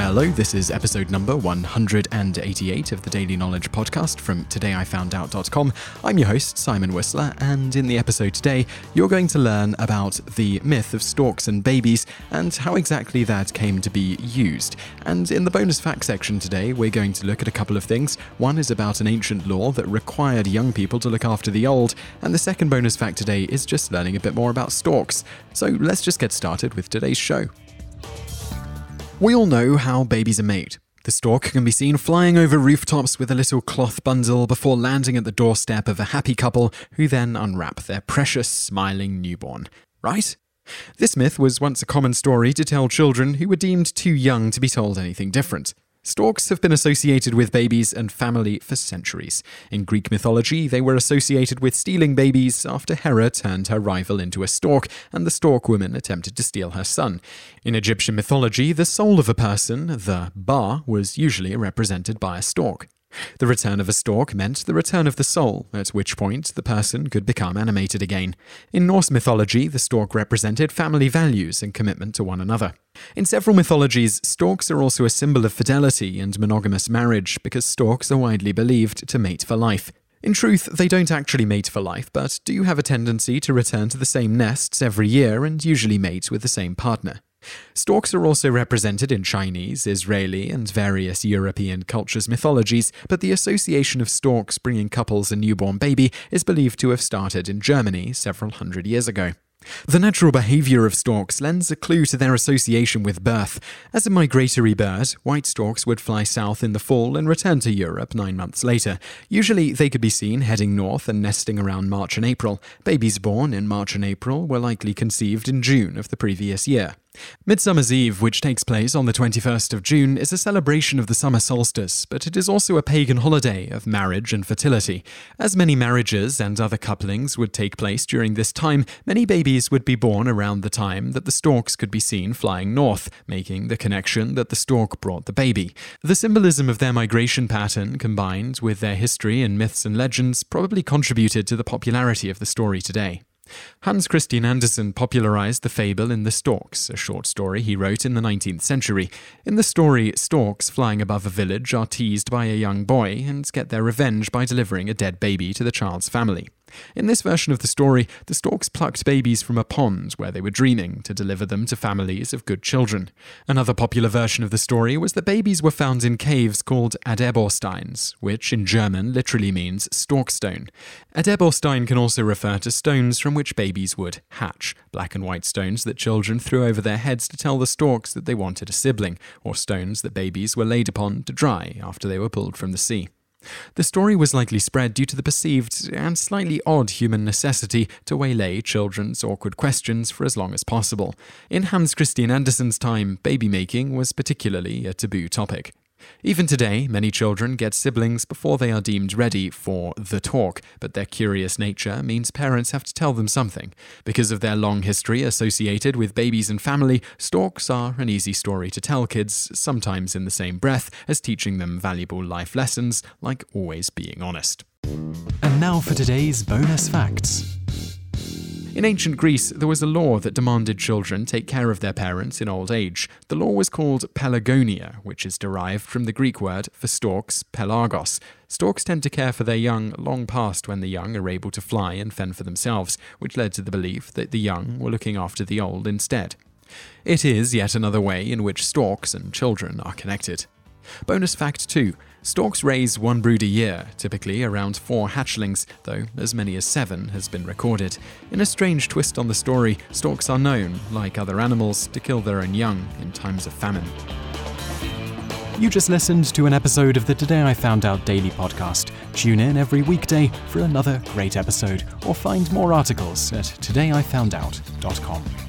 Hello, this is episode number 188 of the Daily Knowledge Podcast from todayifoundout.com. I'm your host, Simon Whistler, and in the episode today, you're going to learn about the myth of storks and babies and how exactly that came to be used. And in the bonus fact section today, we're going to look at a couple of things. One is about an ancient law that required young people to look after the old, and the second bonus fact today is just learning a bit more about storks. So let's just get started with today's show. We all know how babies are made. The stork can be seen flying over rooftops with a little cloth bundle before landing at the doorstep of a happy couple who then unwrap their precious, smiling newborn. Right? This myth was once a common story to tell children who were deemed too young to be told anything different. Storks have been associated with babies and family for centuries. In Greek mythology, they were associated with stealing babies after Hera turned her rival into a stork and the stork woman attempted to steal her son. In Egyptian mythology, the soul of a person, the Ba, was usually represented by a stork. The return of a stork meant the return of the soul, at which point the person could become animated again. In Norse mythology, the stork represented family values and commitment to one another. In several mythologies, storks are also a symbol of fidelity and monogamous marriage because storks are widely believed to mate for life. In truth, they don't actually mate for life, but do have a tendency to return to the same nests every year and usually mate with the same partner. Storks are also represented in Chinese, Israeli, and various European cultures' mythologies, but the association of storks bringing couples a newborn baby is believed to have started in Germany several hundred years ago. The natural behavior of storks lends a clue to their association with birth. As a migratory bird, white storks would fly south in the fall and return to Europe nine months later. Usually, they could be seen heading north and nesting around March and April. Babies born in March and April were likely conceived in June of the previous year. Midsummer's Eve, which takes place on the 21st of June, is a celebration of the summer solstice, but it is also a pagan holiday of marriage and fertility. As many marriages and other couplings would take place during this time, many babies would be born around the time that the storks could be seen flying north, making the connection that the stork brought the baby. The symbolism of their migration pattern, combined with their history and myths and legends, probably contributed to the popularity of the story today. Hans Christian Andersen popularized the fable in The Storks, a short story he wrote in the 19th century. In the story, storks flying above a village are teased by a young boy and get their revenge by delivering a dead baby to the child's family. In this version of the story, the storks plucked babies from a pond where they were dreaming to deliver them to families of good children. Another popular version of the story was that babies were found in caves called Adeborsteins, which in German literally means stork stone. Adeborstein can also refer to stones from which babies would hatch, black and white stones that children threw over their heads to tell the storks that they wanted a sibling, or stones that babies were laid upon to dry after they were pulled from the sea. The story was likely spread due to the perceived and slightly odd human necessity to waylay children's awkward questions for as long as possible. In Hans Christian Andersen's time, baby making was particularly a taboo topic. Even today, many children get siblings before they are deemed ready for the talk, but their curious nature means parents have to tell them something. Because of their long history associated with babies and family, storks are an easy story to tell kids, sometimes in the same breath as teaching them valuable life lessons like always being honest. And now for today's bonus facts. In ancient Greece, there was a law that demanded children take care of their parents in old age. The law was called pelargonia, which is derived from the Greek word for storks, pelargos. Storks tend to care for their young long past when the young are able to fly and fend for themselves, which led to the belief that the young were looking after the old instead. It is yet another way in which storks and children are connected. Bonus fact 2 Storks raise one brood a year, typically around four hatchlings, though as many as seven has been recorded. In a strange twist on the story, storks are known, like other animals, to kill their own young in times of famine. You just listened to an episode of the Today I Found Out Daily podcast. Tune in every weekday for another great episode, or find more articles at todayifoundout.com.